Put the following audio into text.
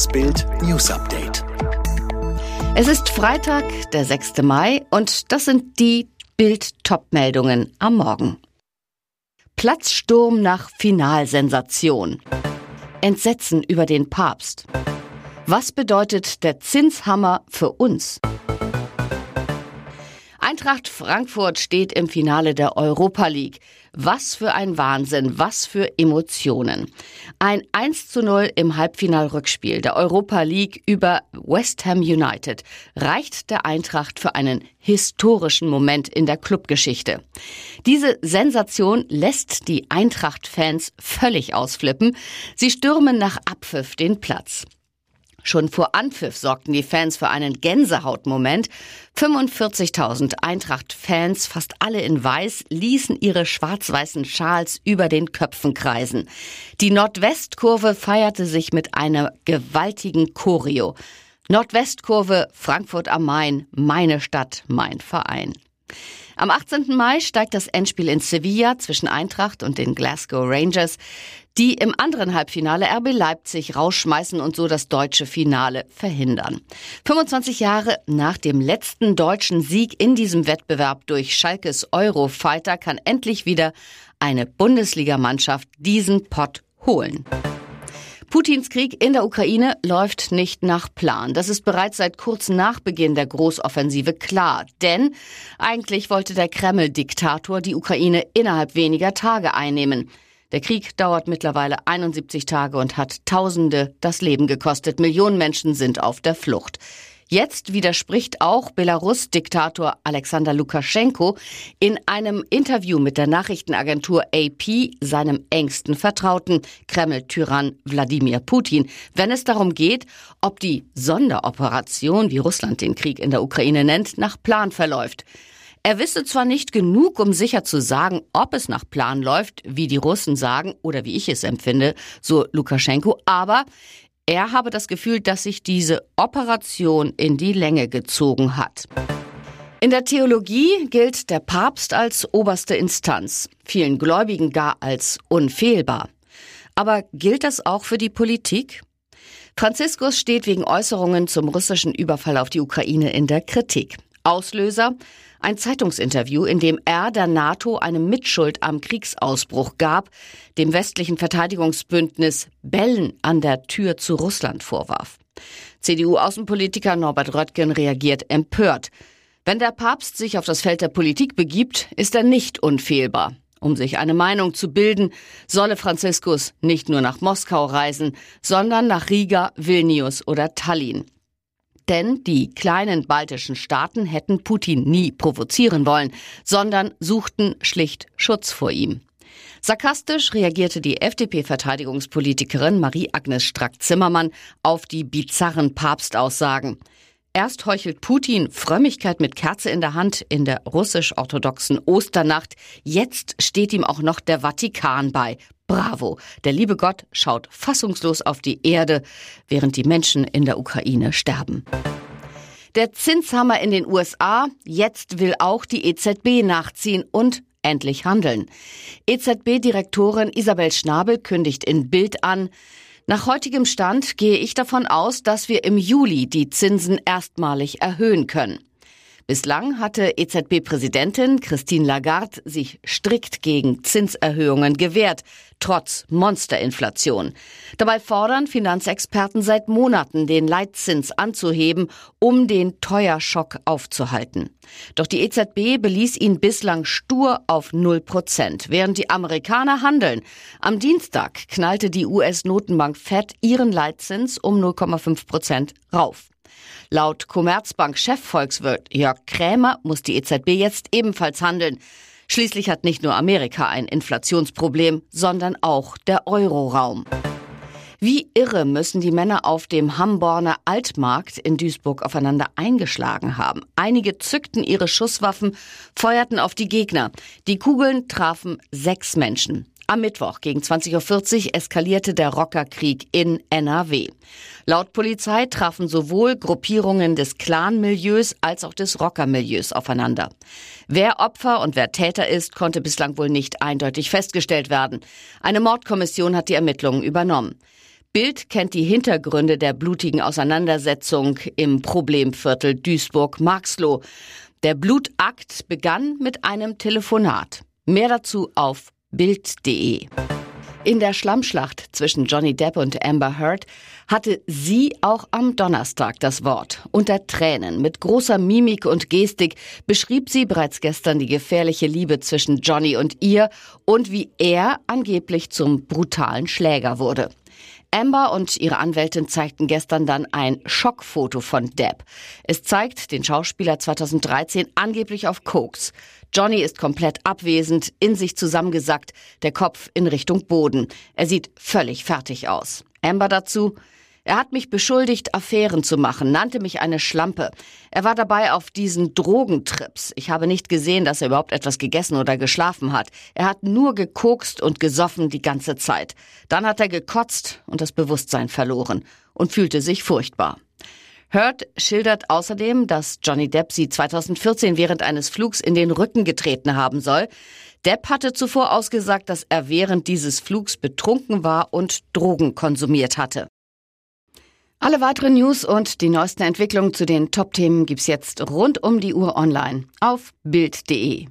Das Bild News Update. Es ist Freitag, der 6. Mai, und das sind die Bild-Top-Meldungen am Morgen. Platzsturm nach Finalsensation. Entsetzen über den Papst. Was bedeutet der Zinshammer für uns? Eintracht Frankfurt steht im Finale der Europa League. Was für ein Wahnsinn, was für Emotionen. Ein 1 zu 0 im Halbfinalrückspiel der Europa League über West Ham United reicht der Eintracht für einen historischen Moment in der Clubgeschichte. Diese Sensation lässt die Eintracht-Fans völlig ausflippen. Sie stürmen nach Abpfiff den Platz. Schon vor Anpfiff sorgten die Fans für einen Gänsehautmoment. 45.000 Eintracht-Fans, fast alle in Weiß, ließen ihre schwarz-weißen Schals über den Köpfen kreisen. Die Nordwestkurve feierte sich mit einer gewaltigen Choreo. Nordwestkurve, Frankfurt am Main, meine Stadt, mein Verein. Am 18. Mai steigt das Endspiel in Sevilla zwischen Eintracht und den Glasgow Rangers, die im anderen Halbfinale RB Leipzig rausschmeißen und so das deutsche Finale verhindern. 25 Jahre nach dem letzten deutschen Sieg in diesem Wettbewerb durch Schalkes Eurofighter kann endlich wieder eine Bundesligamannschaft diesen Pott holen. Putins Krieg in der Ukraine läuft nicht nach Plan. Das ist bereits seit kurz nach Beginn der Großoffensive klar. Denn eigentlich wollte der Kreml-Diktator die Ukraine innerhalb weniger Tage einnehmen. Der Krieg dauert mittlerweile 71 Tage und hat Tausende das Leben gekostet. Millionen Menschen sind auf der Flucht. Jetzt widerspricht auch Belarus-Diktator Alexander Lukaschenko in einem Interview mit der Nachrichtenagentur AP seinem engsten Vertrauten, Kreml-Tyrann Wladimir Putin, wenn es darum geht, ob die Sonderoperation, wie Russland den Krieg in der Ukraine nennt, nach Plan verläuft. Er wisse zwar nicht genug, um sicher zu sagen, ob es nach Plan läuft, wie die Russen sagen oder wie ich es empfinde, so Lukaschenko, aber er habe das Gefühl, dass sich diese Operation in die Länge gezogen hat. In der Theologie gilt der Papst als oberste Instanz, vielen Gläubigen gar als unfehlbar. Aber gilt das auch für die Politik? Franziskus steht wegen Äußerungen zum russischen Überfall auf die Ukraine in der Kritik. Auslöser ein Zeitungsinterview, in dem er der NATO eine Mitschuld am Kriegsausbruch gab, dem westlichen Verteidigungsbündnis Bellen an der Tür zu Russland vorwarf. CDU-Außenpolitiker Norbert Röttgen reagiert empört. Wenn der Papst sich auf das Feld der Politik begibt, ist er nicht unfehlbar. Um sich eine Meinung zu bilden, solle Franziskus nicht nur nach Moskau reisen, sondern nach Riga, Vilnius oder Tallinn. Denn die kleinen baltischen Staaten hätten Putin nie provozieren wollen, sondern suchten schlicht Schutz vor ihm. Sarkastisch reagierte die FDP-Verteidigungspolitikerin Marie-Agnes Strack-Zimmermann auf die bizarren Papstaussagen. Erst heuchelt Putin Frömmigkeit mit Kerze in der Hand in der russisch-orthodoxen Osternacht. Jetzt steht ihm auch noch der Vatikan bei. Bravo! Der liebe Gott schaut fassungslos auf die Erde, während die Menschen in der Ukraine sterben. Der Zinshammer in den USA, jetzt will auch die EZB nachziehen und endlich handeln. EZB-Direktorin Isabel Schnabel kündigt in Bild an, nach heutigem Stand gehe ich davon aus, dass wir im Juli die Zinsen erstmalig erhöhen können. Bislang hatte EZB-Präsidentin Christine Lagarde sich strikt gegen Zinserhöhungen gewehrt, trotz Monsterinflation. Dabei fordern Finanzexperten seit Monaten, den Leitzins anzuheben, um den Teuerschock aufzuhalten. Doch die EZB beließ ihn bislang stur auf 0 Prozent, während die Amerikaner handeln. Am Dienstag knallte die US-Notenbank Fed ihren Leitzins um 0,5 Prozent rauf. Laut Commerzbank-Chefvolkswirt Jörg Krämer muss die EZB jetzt ebenfalls handeln. Schließlich hat nicht nur Amerika ein Inflationsproblem, sondern auch der Euroraum. Wie irre müssen die Männer auf dem Hamborner Altmarkt in Duisburg aufeinander eingeschlagen haben. Einige zückten ihre Schusswaffen, feuerten auf die Gegner. Die Kugeln trafen sechs Menschen. Am Mittwoch gegen 20.40 Uhr eskalierte der Rockerkrieg in NRW. Laut Polizei trafen sowohl Gruppierungen des Clan-Milieus als auch des Rockermilieus aufeinander. Wer Opfer und wer Täter ist, konnte bislang wohl nicht eindeutig festgestellt werden. Eine Mordkommission hat die Ermittlungen übernommen. Bild kennt die Hintergründe der blutigen Auseinandersetzung im Problemviertel Duisburg-Marxloh. Der Blutakt begann mit einem Telefonat. Mehr dazu auf Bild.de. In der Schlammschlacht zwischen Johnny Depp und Amber Heard hatte sie auch am Donnerstag das Wort. Unter Tränen, mit großer Mimik und Gestik beschrieb sie bereits gestern die gefährliche Liebe zwischen Johnny und ihr und wie er angeblich zum brutalen Schläger wurde. Amber und ihre Anwältin zeigten gestern dann ein Schockfoto von Depp. Es zeigt den Schauspieler 2013 angeblich auf Koks. Johnny ist komplett abwesend, in sich zusammengesackt, der Kopf in Richtung Boden. Er sieht völlig fertig aus. Amber dazu, er hat mich beschuldigt, Affären zu machen, nannte mich eine Schlampe. Er war dabei auf diesen Drogentrips. Ich habe nicht gesehen, dass er überhaupt etwas gegessen oder geschlafen hat. Er hat nur gekokst und gesoffen die ganze Zeit. Dann hat er gekotzt und das Bewusstsein verloren und fühlte sich furchtbar. Hurt schildert außerdem, dass Johnny Depp sie 2014 während eines Flugs in den Rücken getreten haben soll. Depp hatte zuvor ausgesagt, dass er während dieses Flugs betrunken war und Drogen konsumiert hatte. Alle weiteren News und die neuesten Entwicklungen zu den Top-Themen gibt's jetzt rund um die Uhr online auf Bild.de.